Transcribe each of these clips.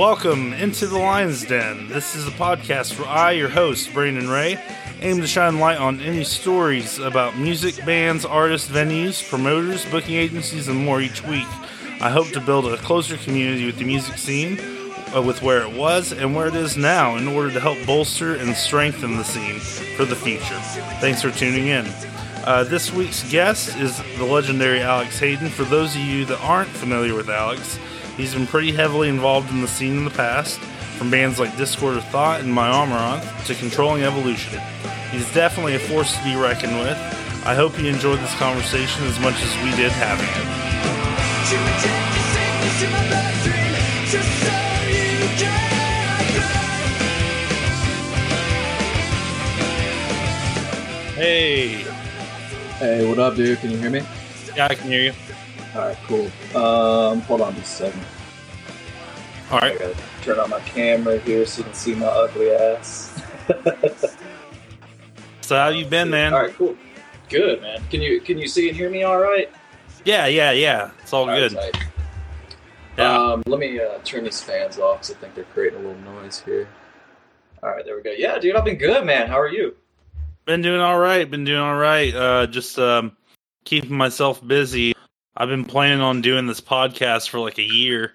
Welcome into the Lion's Den. This is a podcast where I, your host, Brandon Ray, aim to shine light on any stories about music, bands, artists, venues, promoters, booking agencies, and more each week. I hope to build a closer community with the music scene, with where it was and where it is now, in order to help bolster and strengthen the scene for the future. Thanks for tuning in. Uh, this week's guest is the legendary Alex Hayden. For those of you that aren't familiar with Alex, he's been pretty heavily involved in the scene in the past, from bands like Discord of Thought and My to Controlling Evolution. He's definitely a force to be reckoned with. I hope you enjoyed this conversation as much as we did having it. Hey, Hey, what up, dude? Can you hear me? yeah, I can hear you. All right, cool. Um, hold on just a second. All right. I gotta turn on my camera here so you can see my ugly ass. So how you been, man? All right, cool. Good, man. Can you can you see and hear me? All right. Yeah, yeah, yeah. It's all All right, good. tight. Yeah. Um, let me uh, turn these fans off because I think they're creating a little noise here. All right, there we go. Yeah, dude, I've been good, man. How are you? Been doing all right. Been doing all right. Uh, just um, keeping myself busy. I've been planning on doing this podcast for like a year,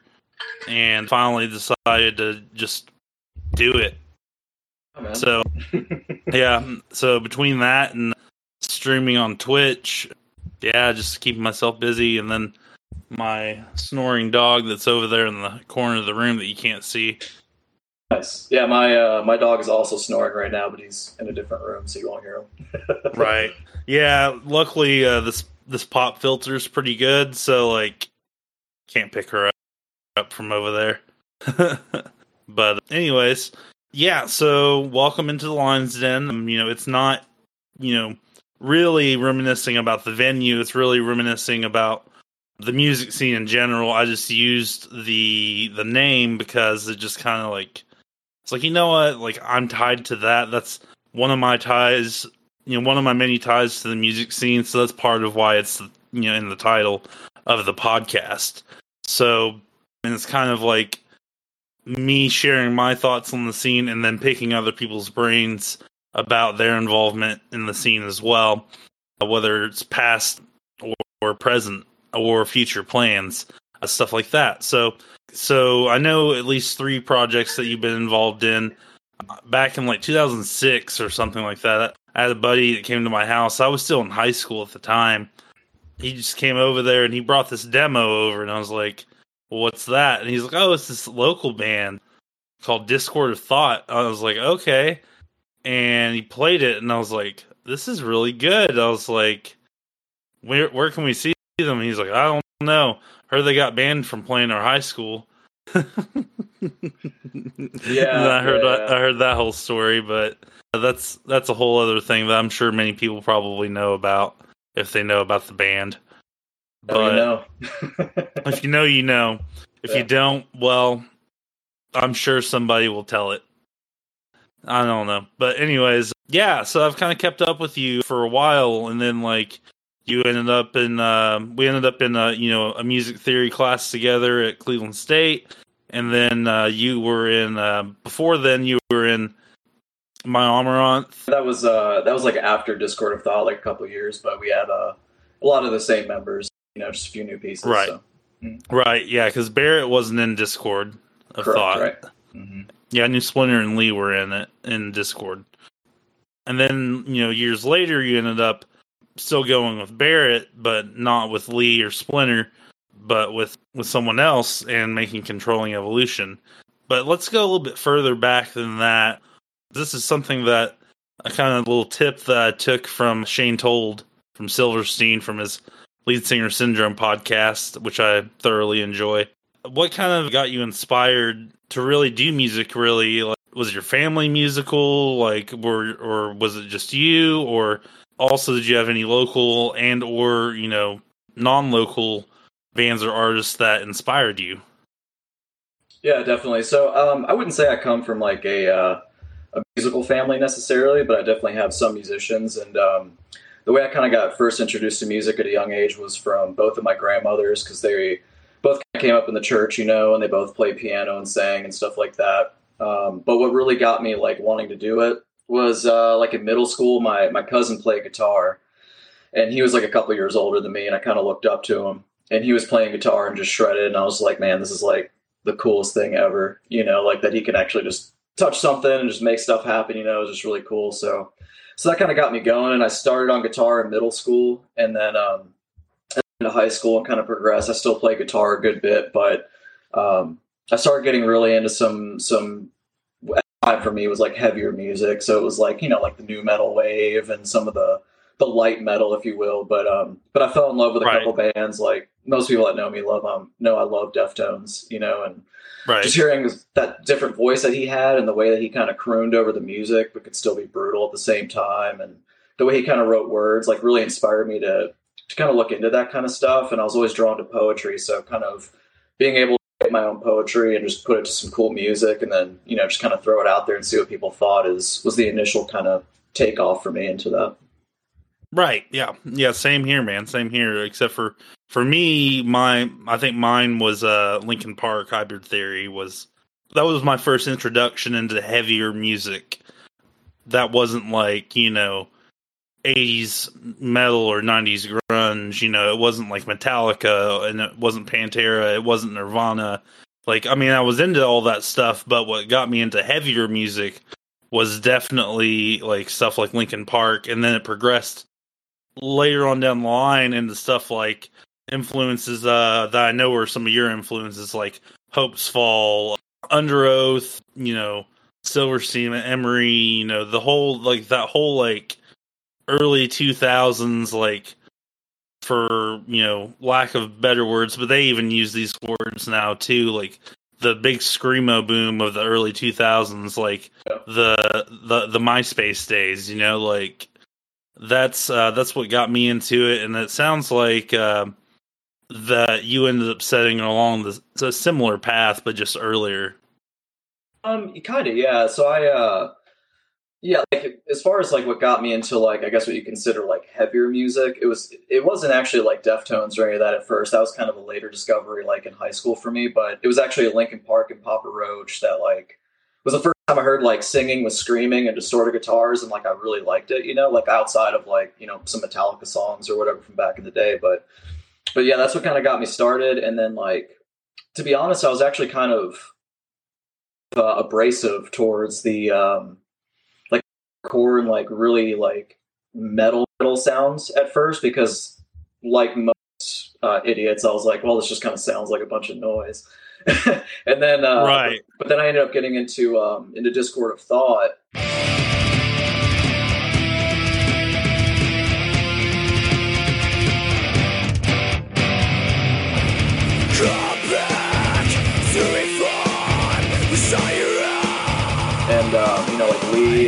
and finally decided to just do it. Oh. So yeah. So between that and streaming on Twitch, yeah, just keeping myself busy, and then my snoring dog that's over there in the corner of the room that you can't see. nice. Yeah, my uh, my dog is also snoring right now, but he's in a different room, so you won't hear him. right. Yeah. Luckily, uh, this this pop filter is pretty good, so like, can't pick her up, up from over there. but anyways, yeah. So welcome into the Lions Den. Um, you know, it's not you know really reminiscing about the venue. It's really reminiscing about the music scene in general. I just used the the name because it just kind of like it's like you know what, like I'm tied to that. That's one of my ties you know one of my many ties to the music scene so that's part of why it's you know in the title of the podcast so and it's kind of like me sharing my thoughts on the scene and then picking other people's brains about their involvement in the scene as well whether it's past or, or present or future plans uh, stuff like that so so i know at least three projects that you've been involved in back in like 2006 or something like that. I had a buddy that came to my house. I was still in high school at the time. He just came over there and he brought this demo over, and I was like, well, "What's that?" And he's like, "Oh, it's this local band called Discord of Thought." I was like, "Okay," and he played it, and I was like, "This is really good." I was like, "Where where can we see them?" he's like, "I don't know. Heard they got banned from playing our high school." Yeah, And I heard yeah, that, yeah. I heard that whole story, but that's that's a whole other thing that I'm sure many people probably know about if they know about the band. Oh, But you know. if you know, you know. If Yeah. you don't, well, I'm sure somebody will tell it. I don't know, but anyways, yeah. So I've kind of kept up with you for a while, and then like you ended up in, uh, we ended up in a you know a music theory class together at Cleveland State, and then uh, you were in uh, before then you were in my Amaranth. That was uh that was like after Discord of Thought, like a couple years, but we had uh, a lot of the same members, you know, just a few new pieces. Right. So. Right, yeah, because Barrett wasn't in Discord of Correct, Thought. right. hmm Yeah, I knew Splinter and Lee were in it in Discord. And then, you know, years later you ended up still going with Barrett, but not with Lee or Splinter, but with with someone else and making controlling evolution. But let's go a little bit further back than that. This is something that a kind of little tip that I took from Shane Told from Silverstein from his Lead Singer Syndrome podcast, which I thoroughly enjoy. What kind of got you inspired to really do music? Really, like, was your family musical? Like, were or was it just you? Or also, did you have any local and or you know non-local bands or artists that inspired you? Yeah, definitely. So um, I wouldn't say I come from like a uh, a musical family necessarily, but I definitely have some musicians. And um, the way I kind of got first introduced to music at a young age was from both of my grandmothers because they both came up in the church, you know, and they both played piano and sang and stuff like that. Um, but what really got me like wanting to do it was uh, like in middle school, my my cousin played guitar, and he was like a couple years older than me, and I kind of looked up to him. And he was playing guitar and just shredded, and I was like, man, this is like the coolest thing ever, you know, like that he can actually just touch something and just make stuff happen, you know, it was just really cool. So, so that kind of got me going. And I started on guitar in middle school and then, um, into high school and kind of progressed. I still play guitar a good bit, but, um, I started getting really into some, some, for me was like heavier music. So it was like, you know, like the nu metal wave and some of the, the light metal, if you will. But um, but I fell in love with a right. couple bands. Like most people that know me love um know I love Deftones, you know, and right. just hearing that different voice that he had and the way that he kind of crooned over the music, but could still be brutal at the same time, and the way he kind of wrote words, like really inspired me to to kind of look into that kind of stuff. And I was always drawn to poetry, so kind of being able to write my own poetry and just put it to some cool music, and then you know just kind of throw it out there and see what people thought is was the initial kind of takeoff for me into that. Right. Yeah. Yeah. Same here, man. Same here. Except for for me, my I think mine was uh Linkin Park Hybrid Theory was that was my first introduction into heavier music. That wasn't like you know. 80s metal or 90s grunge, you know, it wasn't like Metallica and it wasn't Pantera, it wasn't Nirvana. Like, I mean, I was into all that stuff, but what got me into heavier music was definitely like stuff like Linkin Park, and then it progressed later on down the line into stuff like influences uh, that I know are some of your influences, like Hopesfall, Underoath, you know, Silverstein, Emery, you know, the whole like that whole like early two thousands like for you know lack of better words, but they even use these words now too, like the big screamo boom of the early 2000s like yeah. the the the MySpace days you know like that's uh, that's what got me into it, and it sounds like uh, that you ended up setting along the, a similar path, but just earlier. Um, kind of, yeah. So I, uh, yeah, like as far as like what got me into like I guess what you consider like heavier music, it was it wasn't actually like Deftones or any of that at first. That was kind of a later discovery, like in high school for me. But it was actually a Linkin Park and Papa Roach that like was the first time I heard like singing with screaming and distorted guitars, and like I really liked it. You know, like outside of like you know some Metallica songs or whatever from back in the day. But but yeah, that's what kind of got me started. And then like to be honest, I was actually kind of uh, abrasive towards the um, and like really like metal metal sounds at first because like most uh, idiots, I was like, well, this just kind of sounds like a bunch of noise. and then uh, right, but then I ended up getting into um, into Discord of Thought.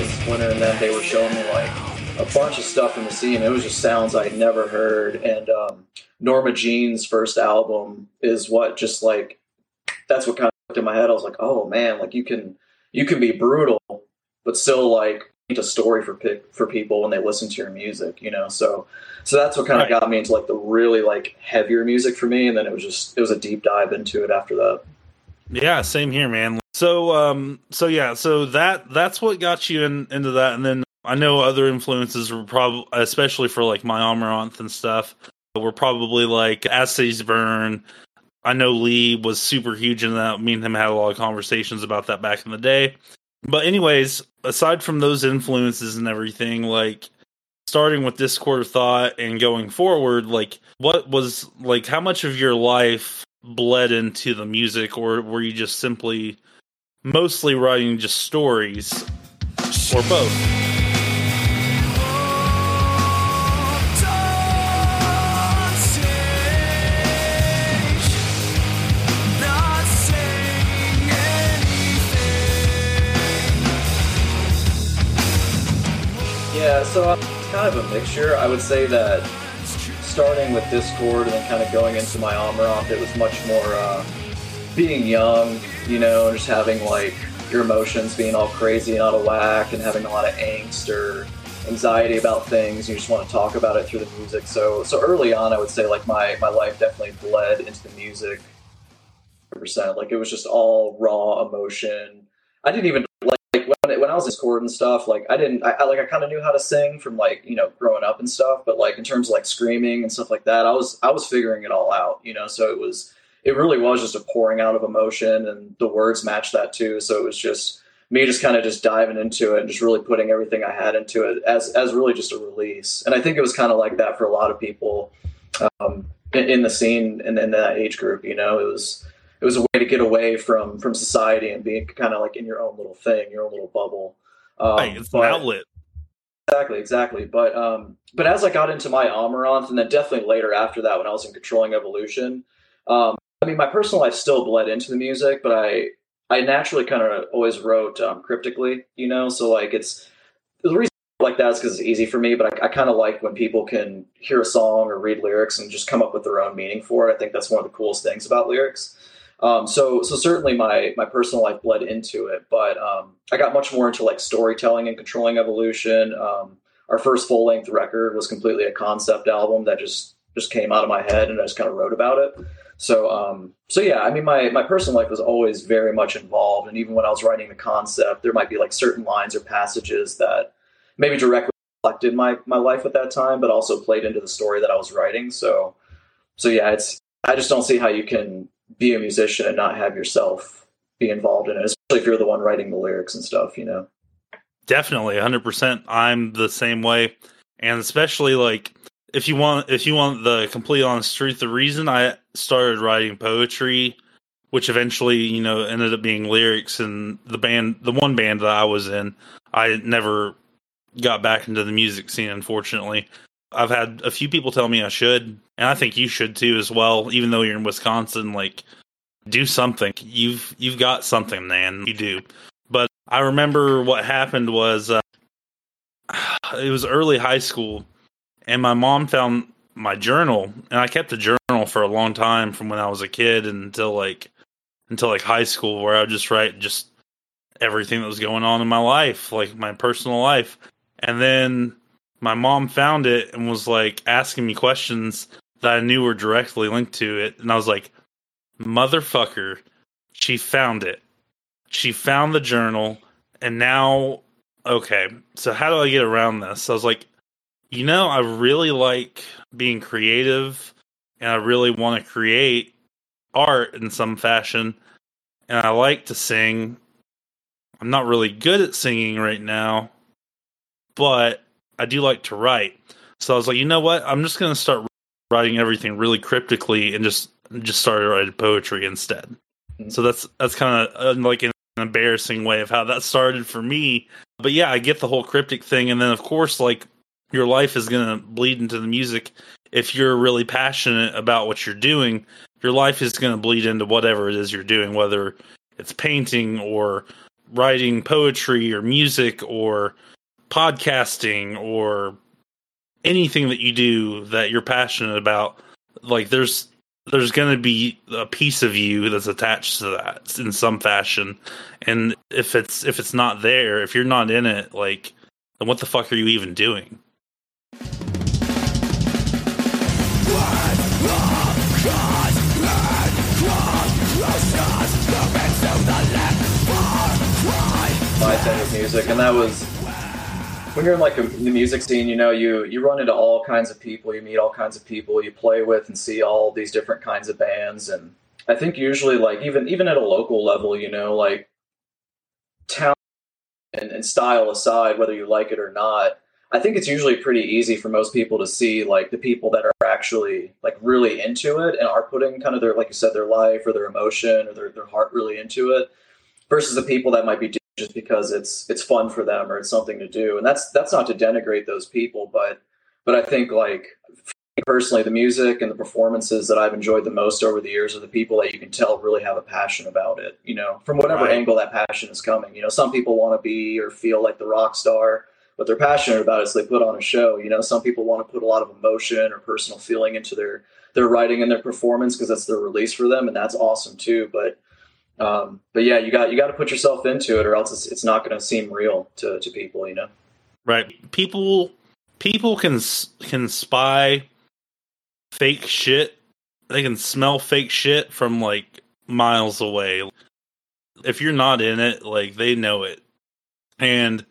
Lee and them, they were showing me like a bunch of stuff in the scene. It was just sounds I'd never heard. And um, Norma Jean's first album is what just like that's what kind of looked in my head. I was like, oh man, like you can you can be brutal, but still like paint a story for for people when they listen to your music, you know. So so that's what kind of right. got me into like the really like heavier music for me, and then it was just it was a deep dive into it after that. Yeah, same here, man. So um so yeah, so that that's what got you in, into that, and then I know other influences were probably especially for like my Amaranth and stuff were probably like As Burn, I know Lee was super huge in that. Me and him had a lot of conversations about that back in the day. But anyways, aside from those influences and everything, like starting with Discord of Thought and going forward, like what was like how much of your life bled into the music or were you just simply mostly writing just stories or both? Yeah, so it's kind of a mixture. I would say that starting with Discord and then kind of going into my Amaranth, it was much more uh, being young, you know, and just having like your emotions being all crazy and out of whack and having a lot of angst or anxiety about things. You just want to talk about it through the music. So so early on, I would say like my my life definitely bled into the music. Percent like it was just all raw emotion. I didn't even like when when I was in Discord and stuff. Like I didn't I, I like I kind of knew how to sing from like you know growing up and stuff. But like in terms of like screaming and stuff like that, I was I was figuring it all out. You know, so it was it really was just a pouring out of emotion, and the words matched that too. So it was just me just kind of just diving into it and just really putting everything I had into it as as really just a release. And I think it was kind of like that for a lot of people um, in, in, the scene and in that age group. You know, it was it was a way to get away from from society and being kind of like in your own little thing, your own little bubble. Um, right, it's but, an outlet. Exactly, exactly. But um, but as I got into my Amaranth, and then definitely later after that, when I was in Controlling Evolution, um, I mean, my personal life still bled into the music, but I I naturally kind of always wrote um, cryptically, you know. So like it's the reason like that is because it's easy for me. But I, I kind of like when people can hear a song or read lyrics and just come up with their own meaning for it. I think that's one of the coolest things about lyrics. Um, so so certainly my my personal life bled into it, but um, I got much more into like storytelling and controlling evolution. Um, our first full length record was completely a concept album that just just came out of my head and I just kind of wrote about it. So, um, so yeah, I mean, my my personal life was always very much involved, and even when I was writing the concept, there might be like certain lines or passages that maybe directly reflected my my life at that time, but also played into the story that I was writing. So, so yeah, it's I just don't see how you can be a musician and not have yourself be involved in it, especially if you're the one writing the lyrics and stuff, you know. Definitely, 100%. I'm the same way. And especially like if you want if you want the complete honest truth, the reason I started writing poetry, which eventually you know ended up being lyrics, and the band, the one band that I was in, I never got back into the music scene. Unfortunately, I've had a few people tell me I should, and I think you should too as well. Even though you're in Wisconsin, like do something. You've you've got something, man. You do. But I remember what happened was uh, it was early high school and my mom found my journal and I kept a journal for a long time from when I was a kid until like until like high school where I would just write just everything that was going on in my life, like my personal life. And then my mom found it and was like asking me questions that I knew were directly linked to it. And I was like, motherfucker, she found it. She found the journal. And now, okay, so how do I get around this? I was like, you know, I really like being creative and I really want to create art in some fashion. And I like to sing. I'm not really good at singing right now, but I do like to write. So I was like, you know what? I'm just going to start writing everything really cryptically and just just started writing poetry instead. Mm-hmm. So that's that's kind of uh, like an embarrassing way of how that started for me. But yeah, I get the whole cryptic thing, and then of course, like your life is going to bleed into the music. If you're really passionate about what you're doing, your life is going to bleed into whatever it is you're doing, whether it's painting or writing poetry or music or podcasting or anything that you do that you're passionate about. Like there's there's going to be a piece of you that's attached to that in some fashion and if it's if it's not there if you're not in it like then what the fuck are you even doing with music, and that was when you're in like a, the music scene. You know, you you run into all kinds of people, you meet all kinds of people, you play with and see all these different kinds of bands, and I think usually like even even at a local level, you know, like talent and, and style aside, whether you like it or not, I think it's usually pretty easy for most people to see like the people that are actually like really into it and are putting kind of their like you said their life or their emotion or their, their heart really into it versus the people that might be just because it's it's fun for them or it's something to do and that's that's not to denigrate those people but but I think like personally the music and the performances that I've enjoyed the most over the years are the people that you can tell really have a passion about it you know from whatever right. angle that passion is coming you know some people want to be or feel like the rock star what they're passionate about is so they put on a show. You know, some people want to put a lot of emotion or personal feeling into their their writing and their performance because that's their release for them, and that's awesome too. But Um, but yeah, you got you got to put yourself into it, or else it's, it's not going to seem real to, to people. You know, right? People people can can spy fake shit. They can smell fake shit from like miles away. If you're not in it, like they know it. And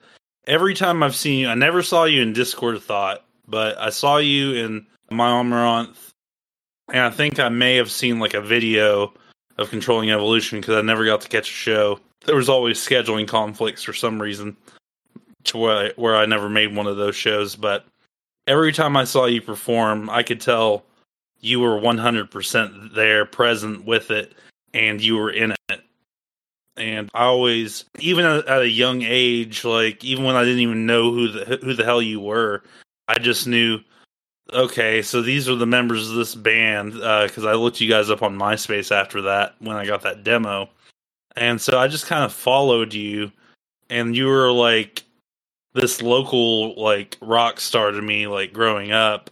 every time I've seen you, I never saw you in Discord Thought, but I saw you in my Amaranth, and I think I may have seen like a video of controlling evolution because I never got to catch a show. There was always scheduling conflicts for some reason to where I, where I never made one of those shows. But every time I saw you perform, I could tell you were 100% there, present with it, and you were in it. And I always, even at a young age, like even when I didn't even know who the who the hell you were, I just knew okay, so these are the members of this band because uh, I looked you guys up on MySpace after that when I got that demo, and so I just kind of followed you, and you were like this local like rock star to me like growing up,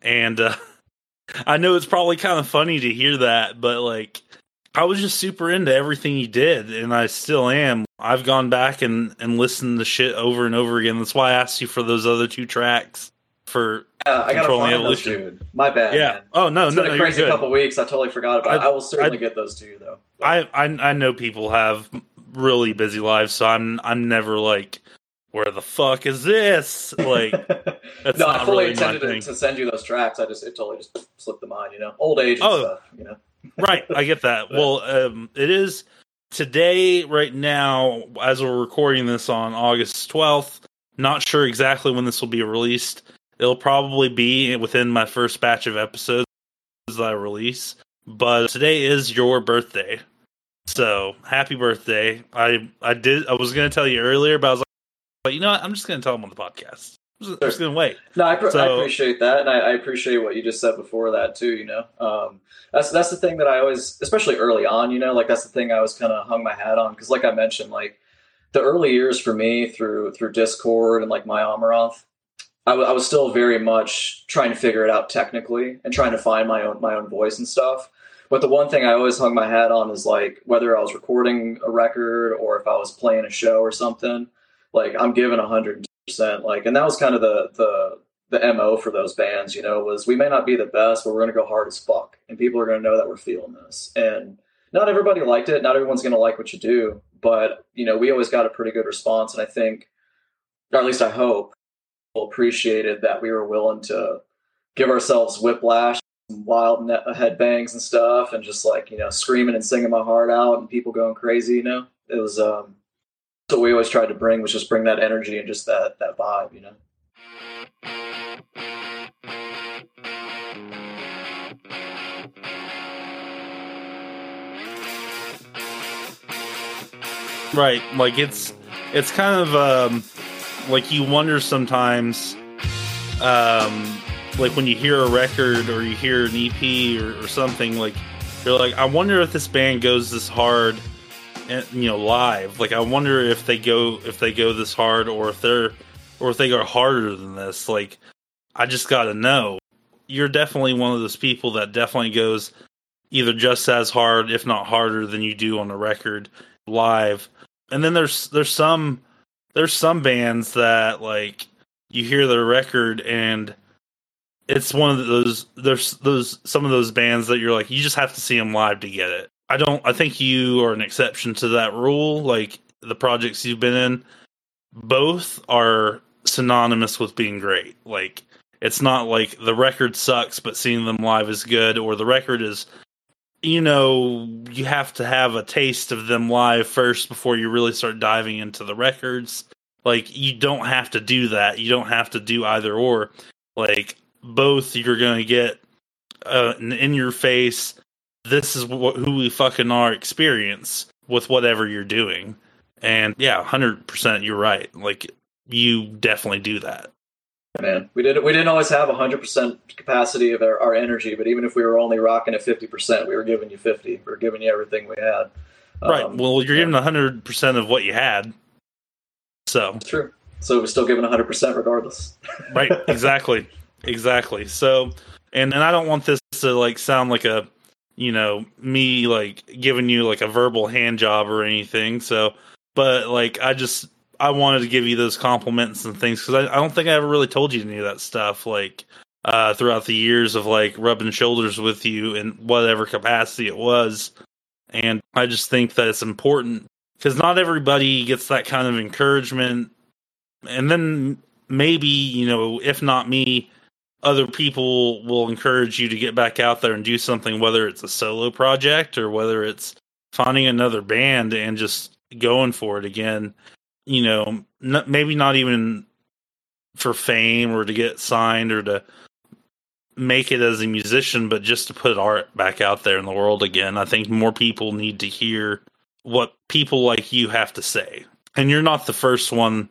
and uh, I know it's probably kind of funny to hear that, but like I was just super into everything you did, and I still am. I've gone back and and listened to shit over and over again. That's why I asked you for those other two tracks for yeah, I gotta find those, dude. My bad. Yeah. Man. Oh no, it's no, It's been a no, crazy couple weeks. I totally forgot about. I, it. I will certainly I, get those to you though. I, I I know people have really busy lives, so I'm I'm never like, where the fuck is this? Like, no, I fully really intended to, to, send you those tracks. I just it totally just slipped the mind. You know, old age and oh, stuff. You know. right, I get that. Well, um, it is today, right now, as we're recording this on August twelfth. Not sure exactly when this will be released It'll probably be within my first batch of episodes as I release. But today is your birthday. So happy birthday. I I did I was gonna tell you earlier, but I was like, but you know what? I'm just gonna tell them on the podcast. I'm just, sure. just gonna wait. No, I, so, I, appreciate that, and I, I, appreciate what you just said before that too. You know, um, that's that's the thing that I always, especially early on. You know, like that's the thing I was kind of hung my hat on because, like I mentioned, like the early years for me through through Discord and like my Amaranth, I, w- I was still very much trying to figure it out technically and trying to find my own my own voice and stuff. But the one thing I always hung my hat on is like whether I was recording a record or if I was playing a show or something, like I'm giving hundred percent. Like, and that was kind of the the the mo for those bands. You know, was we may not be the best, but we're gonna go hard as fuck, and people are gonna know that we're feeling this. And not everybody liked it. Not everyone's gonna like what you do, but you know, we always got a pretty good response, and I think, or at least I hope, appreciated that we were willing to give ourselves whiplash wild head bangs and stuff and just like you know screaming and singing my heart out and people going crazy you know? It was um what we always tried to bring was just bring that energy and just that that vibe you know? Right like it's it's kind of um like you wonder sometimes um like when you hear a record or you hear an EP or, or something like you're like I wonder if this band goes this hard and you know live. Like I wonder if they go if they go this hard or if they're or if they go harder than this. Like I just got to know. You're definitely one of those people that definitely goes either just as hard if not harder than you do on a record live. And then there's there's some there's some bands that like you hear their record and it's one of those there's those some of those bands that you're like you just have to see them live to get it. I don't I think you are an exception to that rule like the projects you've been in both are synonymous with being great. Like it's not like the record sucks but seeing them live is good or the record is you know, you have to have a taste of them live first before you really start diving into the records. Like, you don't have to do that. You don't have to do either or. Like, both you're going to get uh, in your face, this is what, who we fucking are experience with whatever you're doing. And yeah, 100% you're right. Like, you definitely do that man. We didn't we didn't always have hundred percent capacity of our, our, energy, but even if we were only rocking at fifty percent, we were giving you fifty. We were giving you everything we had. Right. Um, well, you're giving hundred percent of what you had. So true. So we're still giving hundred percent regardless. right. Exactly. exactly. So, and and I don't want this to like sound like a you know, me like giving you like a verbal hand job or anything. So, but like I just I wanted to give you those compliments and things because I, I don't think I ever really told you any of that stuff. Like uh, throughout the years of like rubbing shoulders with you in whatever capacity it was. And I just think that it's important because not everybody gets that kind of encouragement. And then maybe, you know, if not me, other people will encourage you to get back out there and do something, whether it's a solo project or whether it's finding another band and just going for it again. You know, n- maybe not even for fame or to get signed or to make it as a musician, but just to put art back out there in the world again. I think more people need to hear what people like you have to say. And you're not the first one,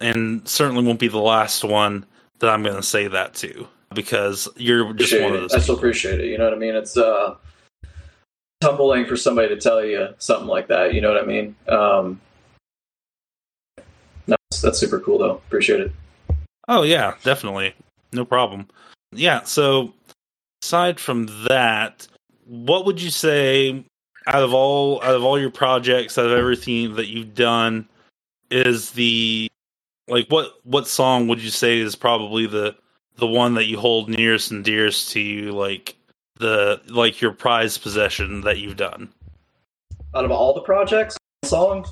and certainly won't be the last one that I'm going to say that to because you're just appreciate one of those. I still appreciate it. You know what I mean? It's uh, humbling for somebody to tell you something like that. You know what I mean? Um, that's, that's super cool though. Appreciate it. Oh yeah, definitely, no problem. Yeah. So aside from that, what would you say out of all out of all your projects, out of everything that you've done, is the like what what song would you say is probably the the one that you hold nearest and dearest to you, like the like your prized possession that you've done? Out of all the projects, song,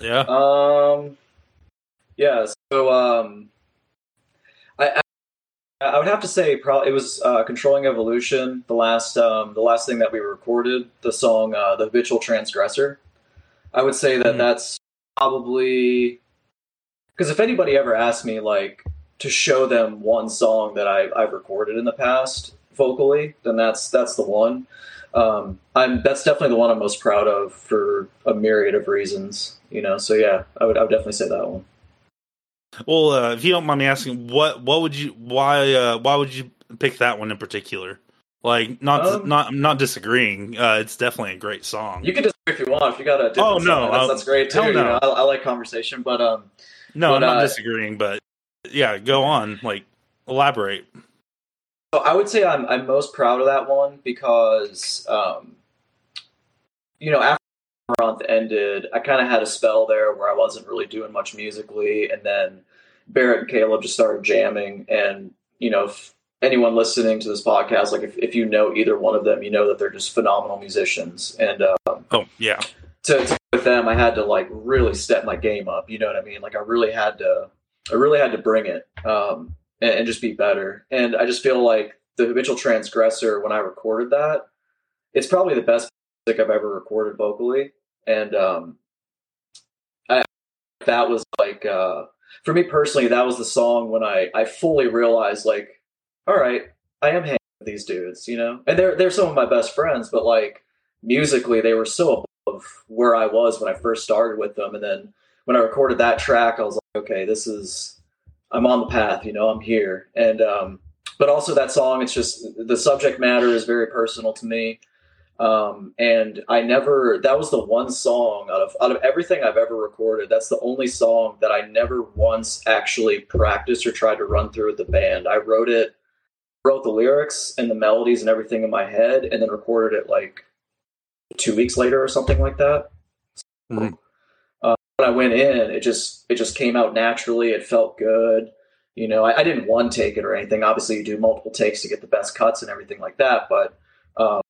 Yeah. um, yeah. So um, I, I I would have to say probably it was uh, "Controlling Evolution," the last um, the last thing that we recorded, the song uh, "The Habitual Transgressor." I would say that Mhm. that's probably because if anybody ever asked me like to show them one song that I, I've recorded in the past vocally, then that's that's the one. Um, I'm that's definitely the one I'm most proud of for a myriad of reasons. You know, so yeah, I would I would definitely say that one. Well, uh, if you don't mind me asking, what what would you why uh, why would you pick that one in particular? Like, not Um, not I'm not disagreeing. Uh, it's definitely a great song. You can disagree if you want. If you got a Oh, no, song, that's, that's great too. hell You no. know, I, I like conversation, but um, no, I'm not uh, disagreeing, but yeah, go on. Like, elaborate. So I would say I'm I'm most proud of that one because um, you know after month ended, I kind of had a spell there where I wasn't really doing much musically, and then Barrett and Caleb just started jamming, and you know if anyone listening to this podcast, like if, if you know either one of them, you know that they're just phenomenal musicians, and uh, Oh yeah, to, to with them, I had to like really step my game up. You know what I mean? Like I really had to, I really had to bring it um, and, and just be better. And I just feel like the habitual transgressor when I recorded that, it's probably the best music I've ever recorded vocally. And um, I that was like uh, for me personally, that was the song when I I fully realized like, all right, I am hanging with these dudes, you know, and they're they're some of my best friends, but like musically they were so above where I was when I first started with them. And then when I recorded that track, I was like, okay, this is I'm on the path, you know, I'm here. And um but also that song, it's just the subject matter is very personal to me. Um and I never that was the one song out of out of everything I've ever recorded, that's the only song that I never once actually practiced or tried to run through with the band. I wrote it wrote the lyrics and the melodies and everything in my head and then recorded it like two weeks later or something like that. Mhm. Uh, when I went in, it just it just came out naturally. It felt good. You know, I, I didn't one take it or anything. Obviously, you do multiple takes to get the best cuts and everything like that. But um,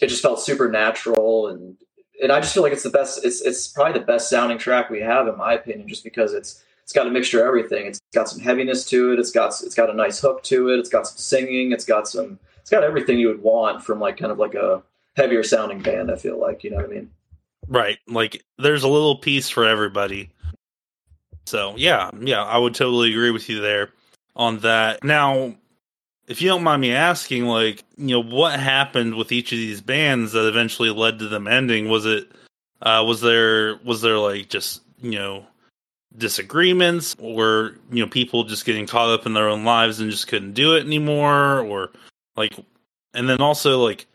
it just felt super natural, and and I just feel like it's the best. It's it's probably the best sounding track we have, in my opinion, just because it's it's got a mixture of everything. It's got some heaviness to it. It's got it's got a nice hook to it. It's got some singing. It's got some. It's got everything you would want from like kind of like a heavier sounding band. I feel like you know what I mean. right. Like, there's a little piece for everybody. So yeah, yeah, I would totally agree with you there on that. Now, if you don't mind me asking, like, you know, what happened with each of these bands that eventually led to them ending? Was it, uh, was there, was there like just, you know, disagreements or, you know, people just getting caught up in their own lives and just couldn't do it anymore? Or like, and then also like,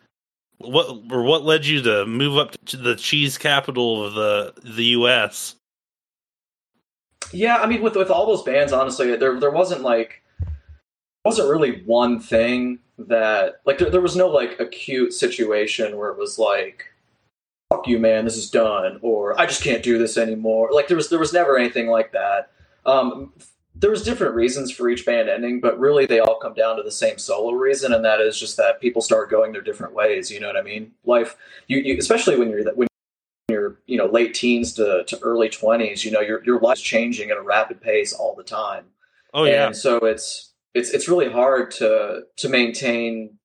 what, or what led you to move up to the cheese capital of the, the U.S.? Yeah, I mean, with with all those bands, honestly, there there wasn't like wasn't really one thing that like there, there was no like acute situation where it was like fuck you man this is done or i just can't do this anymore. Like there was there was never anything like that. Um there was different reasons for each band ending but really they all come down to the same solo reason and that is just that people start going their different ways you know what i mean? Life you, you especially when you're when you're you know late teens to, to early 20s you know your, your life's changing at a rapid pace all the time. Oh yeah. and so it's it's it's really hard to to maintain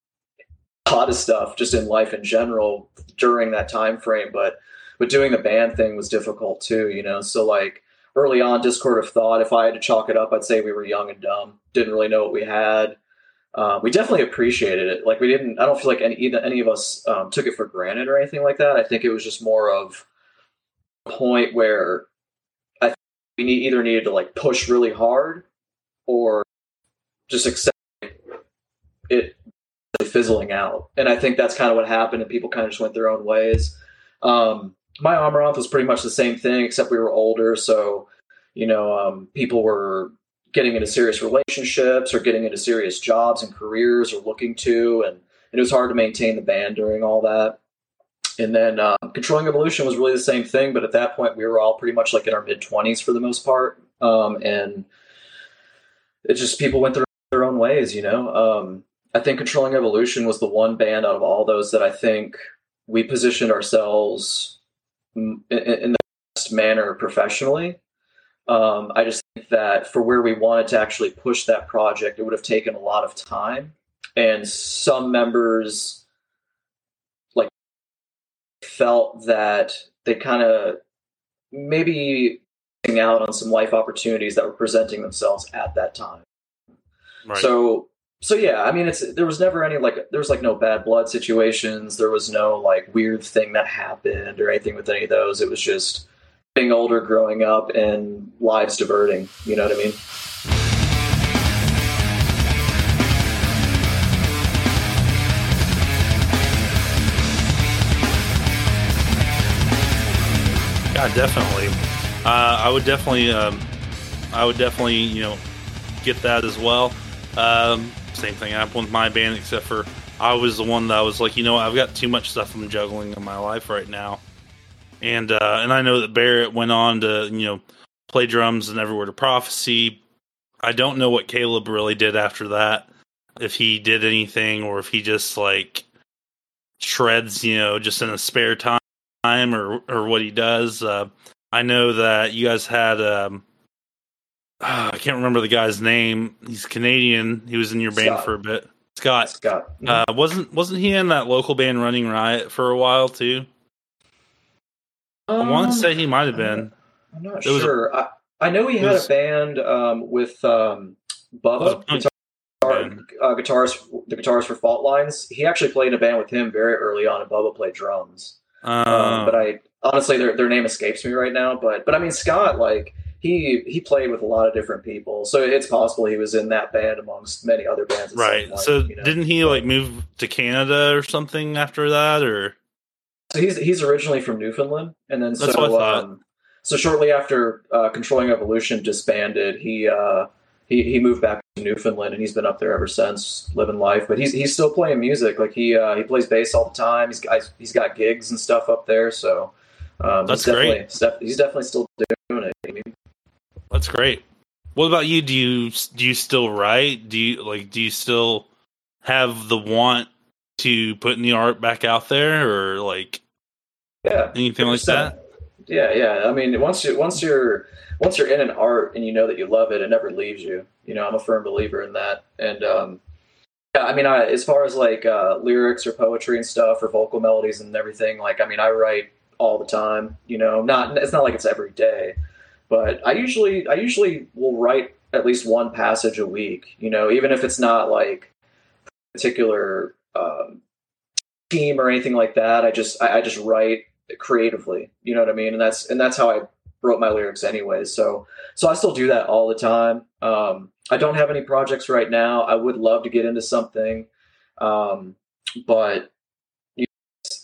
a lot of stuff just in life in general during that time frame but but doing the band thing was difficult too you know? So like early on discord of thought if i had to chalk it up i'd say we were young and dumb didn't really know what we had. Um, we definitely appreciated it. Like we didn't i don't feel like any any of us um, took it for granted or anything like that. I think it was just more of a point where i we need, either needed to like push really hard or just accept it fizzling out. And I think that's kind of what happened, and people kind of just went their own ways. Um, my Amaranth was pretty much the same thing, except we were older, so you know, um, people were getting into serious relationships or getting into serious jobs and careers or looking to, and, and it was hard to maintain the band during all that. And then um, Controlling Evolution was really the same thing, but at that point we were all pretty much like in our mid twenties for the most part, um, and it just people went their, their own ways, you know. Um, I think Controlling Evolution was the one band out of all those that I think we positioned ourselves in, in the best manner professionally. Um, I just think that for where we wanted to actually push that project, it would have taken a lot of time, and some members like felt that they kind of maybe out on some life opportunities that were presenting themselves at that time. Right. So so yeah, I mean it's there was never any like there was like no bad blood situations, there was no like weird thing that happened or anything with any of those. It was just being older, growing up and lives diverting, you know what I mean? Yeah, definitely. Uh, I would definitely, um, I would definitely, you know, get that as well. Um, same thing happened with my band, except for I was the one that was like, you know, I've got too much stuff I'm juggling in my life right now, and uh, and I know that Barrett went on to, you know, play drums and Everywhere to Prophecy. I don't know what Caleb really did after that, if he did anything or if he just like shreds, you know, just in a spare time or or what he does. Uh, I know that you guys had. Um, uh, I can't remember the guy's name. He's Canadian. He was in your band Scott. for a bit. Scott. Scott. Uh, wasn't wasn't he in that local band Running Riot for a while too? I want Um, to say he might have been. I'm not sure. I I know he had was- a band um, with um, Bubba, guitar, uh, guitarist, the guitarist for Fault Lines. He actually played in a band with him very early on, and Bubba played drums. Uh, Um, but I honestly, their their name escapes me right now. But but I mean, Scott, like he he played with a lot of different people, so it's possible he was in that band amongst many other bands. right. point, So you know? didn't he like move to Canada or something after that, or So he's he's originally from Newfoundland, and then That's so what I thought. um, so shortly after uh, Controlling Evolution disbanded, he uh, he he moved back to Newfoundland, and he's been up there ever since, living life. But he's he's still playing music. Like he uh, he plays bass all the time. He's got he's got gigs and stuff up there. So um, That's he's definitely great. step- he's definitely still doing it. I mean, that's great. What about you? Do you do you still write? Do you like? Do you still have the want to putting the art back out there, or like yeah, anything like 100%. that? Yeah, yeah. I mean, once you once you're once you're in an art and you know that you love it, it never leaves you. You know, I'm a firm believer in that. And um, yeah, I mean, I, as far as like uh, lyrics or poetry and stuff or vocal melodies and everything, like I mean, I write all the time. You know, not it's not like it's every day, but I usually I usually will write at least one passage a week. You know, even if it's not like particular um, team or anything like that. I just I, I just write creatively. You know what I mean? And that's and that's how I wrote my lyrics anyway. So so I still do that all the time. Um, I don't have any projects right now. I would love to get into something, um, but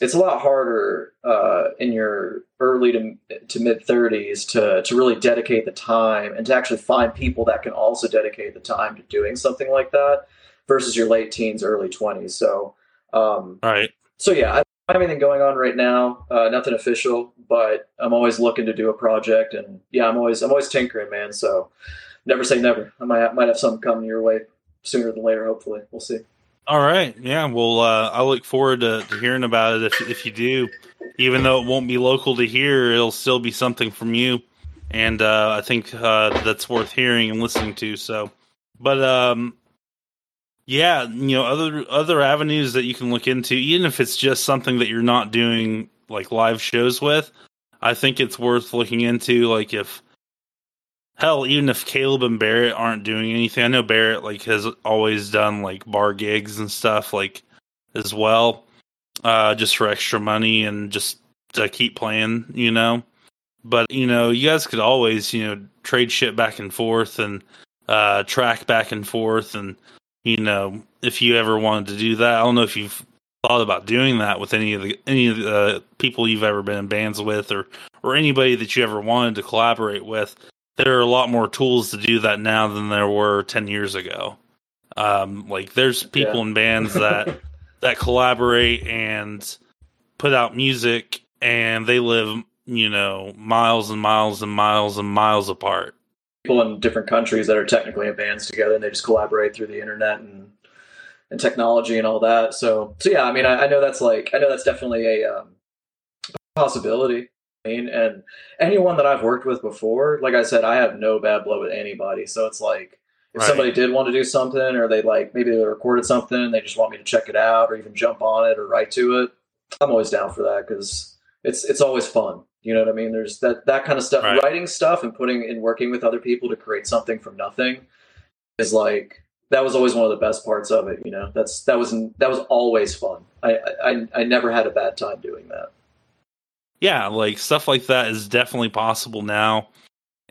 it's, a lot harder uh, in your early to to mid thirties to to really dedicate the time and to actually find people that can also dedicate the time to doing something like that. versus your late teens, early twenties. So, um, Right. so yeah, I don't have anything going on right now. Uh, nothing official, but I'm always looking to do a project, and yeah, I'm always I'm always tinkering, man. So never say never. I might might have something coming your way sooner than later. Hopefully, we'll see. All right. Yeah. Well, uh, I look forward to, to hearing about it. If if you do, even though it won't be local to here, it'll still be something from you, and uh, I think uh, that's worth hearing and listening to. So, but um, yeah, you know, other other avenues that you can look into, even if it's just something that you're not doing like live shows with, I think it's worth looking into. Like if hell, even if Caleb and Barrett aren't doing anything, I know Barrett like has always done like bar gigs and stuff like as well, uh, just for extra money and just to keep playing, you know. But you know, you guys could always you know trade shit back and forth and uh, track back and forth, and you know if you ever wanted to do that, I don't know if you've thought about doing that with any of the any of the people you've ever been in bands with, or or anybody that you ever wanted to collaborate with there are a lot more tools to do that now than there were 10 years ago. Um, like there's people Yeah. in bands that that collaborate and put out music and they live, you know, miles and miles and miles and miles apart. People in different countries that are technically in bands together, and they just collaborate through the internet and and technology and all that. So so yeah, I mean, I, I know that's like I know that's definitely a um, possibility. Mean, and anyone that I've worked with before, like I said, I have no bad blood with anybody. So it's like if Right. somebody did want to do something, or they like maybe they recorded something, and they just want me to check it out, or even jump on it, or write to it. I'm always down for that because it's it's always fun. You know what I mean? There's that that kind of stuff. Right. Writing stuff and putting and working with other people to create something from nothing is like that was always one of the best parts of it. You know, that's that was that was always fun. I I, I never had a bad time doing that. Yeah, like stuff like that is definitely possible now,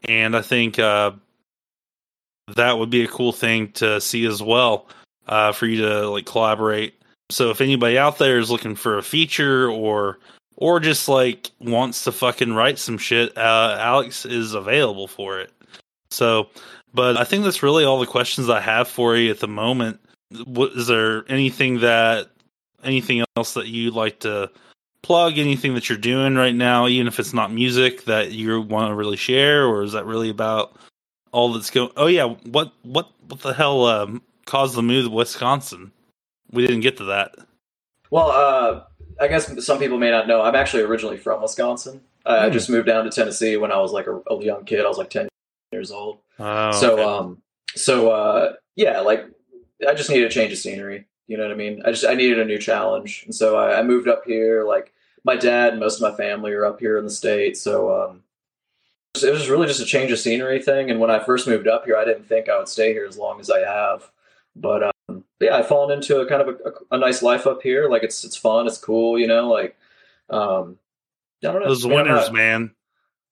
and I think uh, that would be a cool thing to see as well uh, for you to like collaborate. So if anybody out there is looking for a feature or or just like wants to fucking write some shit, uh, Alex is available for it. So, but I think that's really all the questions I have for you at the moment. What is there anything that anything else that you'd like to plug anything that you're doing right now, even if it's not music that you want to really share, or is that really about all that's going? Oh yeah, what what what the hell um, caused the move to Wisconsin? We didn't get to that. Well, uh, I guess some people may not know. I'm actually originally from Wisconsin. Uh, I Hmm. just moved down to Tennessee when I was like a, a young kid. I was like 10 years old. Oh, so okay. um so uh yeah like i just needed a change of scenery you know what i mean? I just i needed a new challenge. And so i, I moved up here like my dad and most of my family are up here in the states so um it was really just a change of scenery thing. And when i first moved up here i didn't think i would stay here as long as i have. But um yeah i've fallen into a kind of a, a nice life up here. Like it's it's fun it's cool you know like um i don't know. Those I mean, I'm winners, man.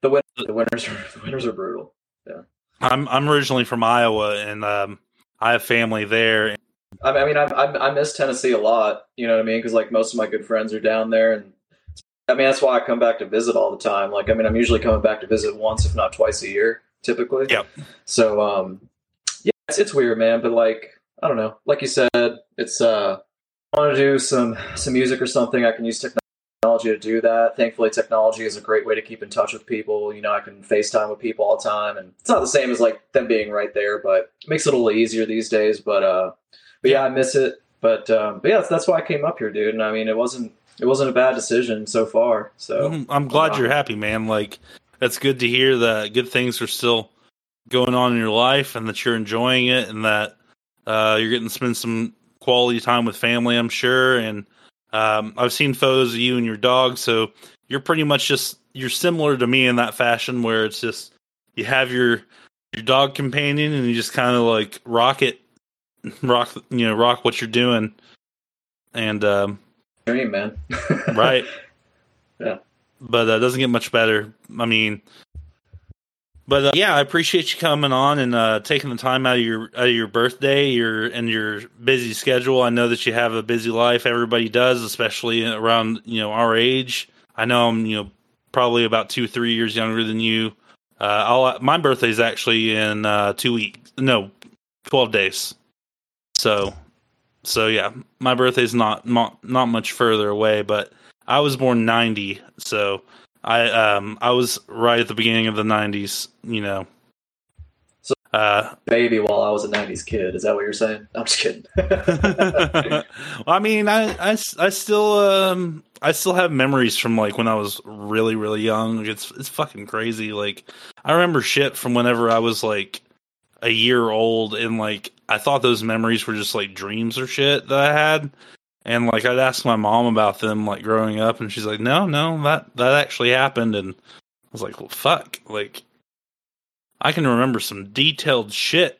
the, win- the winners are the winners are brutal. Yeah, I'm I'm originally from Iowa, and um, I have family there. I mean, I mean, I, I, miss Tennessee a lot. You know what I mean? Because like most of my good friends are down there, and I mean that's why I come back to visit all the time. Like, I mean, I'm usually coming back to visit once, if not twice a year, typically. Yep. So, um, yeah, it's, it's weird, man. But like, I don't know. Like you said, it's uh, I want to do some some music or something. I can use technology to do that. Thankfully, technology is a great way to keep in touch with people. You know, I can FaceTime with people all the time, and it's not the same as like them being right there, but it makes it a little easier these days. But uh, but yeah, I miss it. But um, but yeah, that's, why I came up here, dude. And I mean, it wasn't it wasn't a bad decision so far. So Mhm. I'm glad you're happy, man. Like that's good to hear that good things are still going on in your life, and that you're enjoying it, and that uh, you're getting to spend some quality time with family. I'm sure, and um, I've seen photos of you and your dog, so you're pretty much just you're similar to me in that fashion, where it's just you have your your dog companion, and you just kind of like rock it, rock you know rock what you're doing, and um, dream, man. right? Yeah. But uh, it doesn't get much better. I mean, but uh, yeah, I appreciate you coming on and uh, taking the time out of your out of your birthday, your and your busy schedule. I know that you have a busy life. Everybody does, especially around you know our age. I know I'm you know probably about two three years younger than you. Uh, I'll my birthday's actually in uh, two weeks. No, twelve days. So so yeah, my birthday's not not not much further away, but I was born '90, so I um I was right at the beginning of the '90s. You know, So- uh, Baby, while I was a '90s kid, is that what you're saying? I'm just kidding. well, I mean, I, I, I still um I still have memories from like when I was really really young. It's it's fucking crazy. Like I remember shit from whenever I was like a year old, and like I thought those memories were just like dreams or shit that I had. And like I'd ask my mom about them like growing up, and she's like, "No, no, that that actually happened." And I was like, "Well, fuck!" Like I can remember some detailed shit,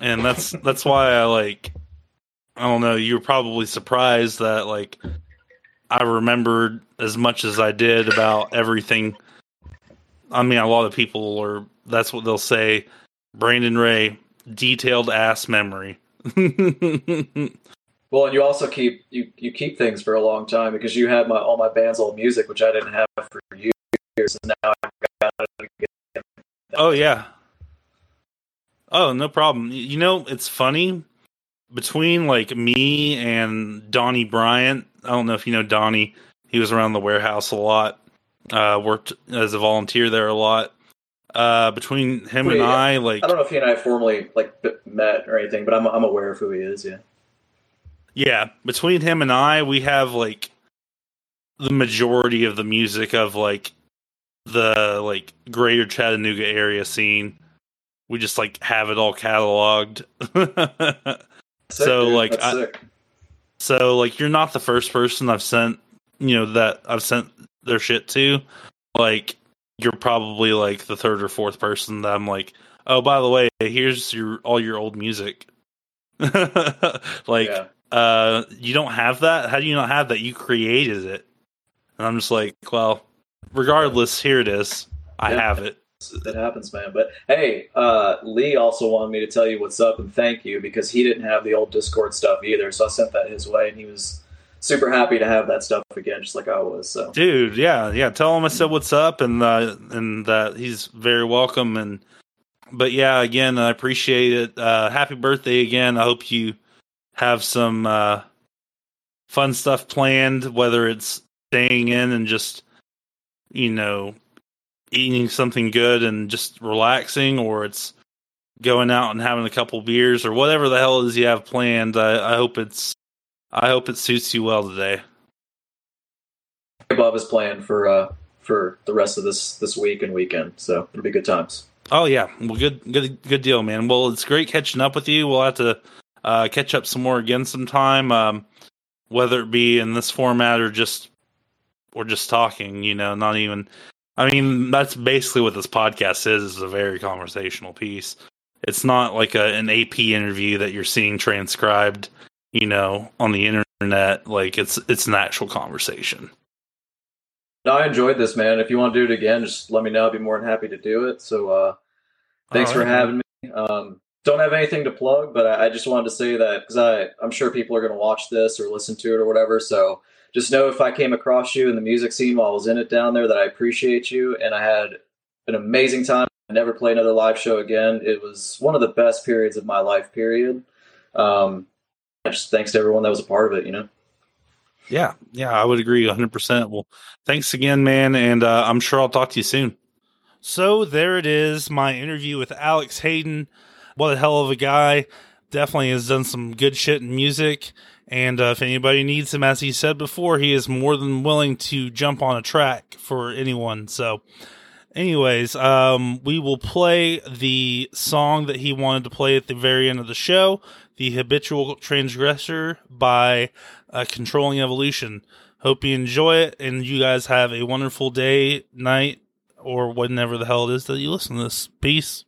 and that's that's why I like I don't know. You were probably surprised that like I remembered as much as I did about everything. I mean, a lot of people are. That's what they'll say. Brandon Ray, detailed ass memory. well, and you also keep you you keep things for a long time because you had my all my band's old music, which I didn't have for years, and now I've got it again. oh yeah. Oh no problem. You know, it's funny between like me and Donnie Bryant. I don't know if you know Donnie. He was around the warehouse a lot. Uh, worked as a volunteer there a lot. Uh, between him and Wait, I, like I don't know if he and I formally like met or anything, but I'm I'm aware of who he is. Yeah. Yeah, between him and I, we have like the majority of the music of like the like greater Chattanooga area scene. We just like have it all cataloged. Sick, So, dude. like, I- so like you're not the first person I've sent, you know, that I've sent their shit to. Like you're probably like the third or fourth person that I'm like, "Oh, by the way, here's your all your old music." like yeah. uh you don't have that how do you not have that you created it and i'm just like well regardless here it is i Yeah. have it It happens, man. But hey, uh, Lee also wanted me to tell you what's up and thank you because he didn't have the old Discord stuff either. So I sent that his way, and he was super happy to have that stuff again, just like I was. So. Dude yeah yeah tell him i said what's up and uh and that he's very welcome and but yeah again i appreciate it. Uh happy birthday again. I hope you have some uh fun stuff planned whether it's staying in and just you know eating something good and just relaxing or it's going out and having a couple beers or whatever the hell is you have planned. I, I hope it's i hope it suits you well today above is planned for uh, for the rest of this this week and weekend. So it'll be good times. Oh yeah, well, good, good, good deal, man. Well, it's great catching up with you. We'll have to uh, catch up some more again sometime, um, whether it be in this format or just or just talking. You know, not even. I mean, that's basically what this podcast is. Is a very conversational piece. It's not like a, an AP interview that you're seeing transcribed. You know, on the internet. Like it's it's an actual conversation. No, I enjoyed this, man. If you want to do it again, just let me know. I'd be more than happy to do it. So uh, thanks All for having me. Um, don't have anything to plug, but I, I just wanted to say that because I I'm sure people are going to watch this or listen to it or whatever. So just know if I came across you in the music scene while I was in it down there, that I appreciate you and I had an amazing time. I never play another live show again. It was one of the best periods of my life. Period. Um, just thanks to everyone that was a part of it. You know. Yeah, yeah, I would agree 100%. Well, thanks again, man, and uh, I'm sure I'll talk to you soon. So there it is, my interview with Alex Hayden. What a hell of a guy. Definitely has done some good shit in music. And uh, if anybody needs him, as he said before, he is more than willing to jump on a track for anyone. So, anyways, um, we will play the song that he wanted to play at the very end of the show, The Habitual Transgressor by uh, Controlling Evolution. Hope you enjoy it and you guys have a wonderful day, night, or whenever the hell it is that you listen to this. Peace.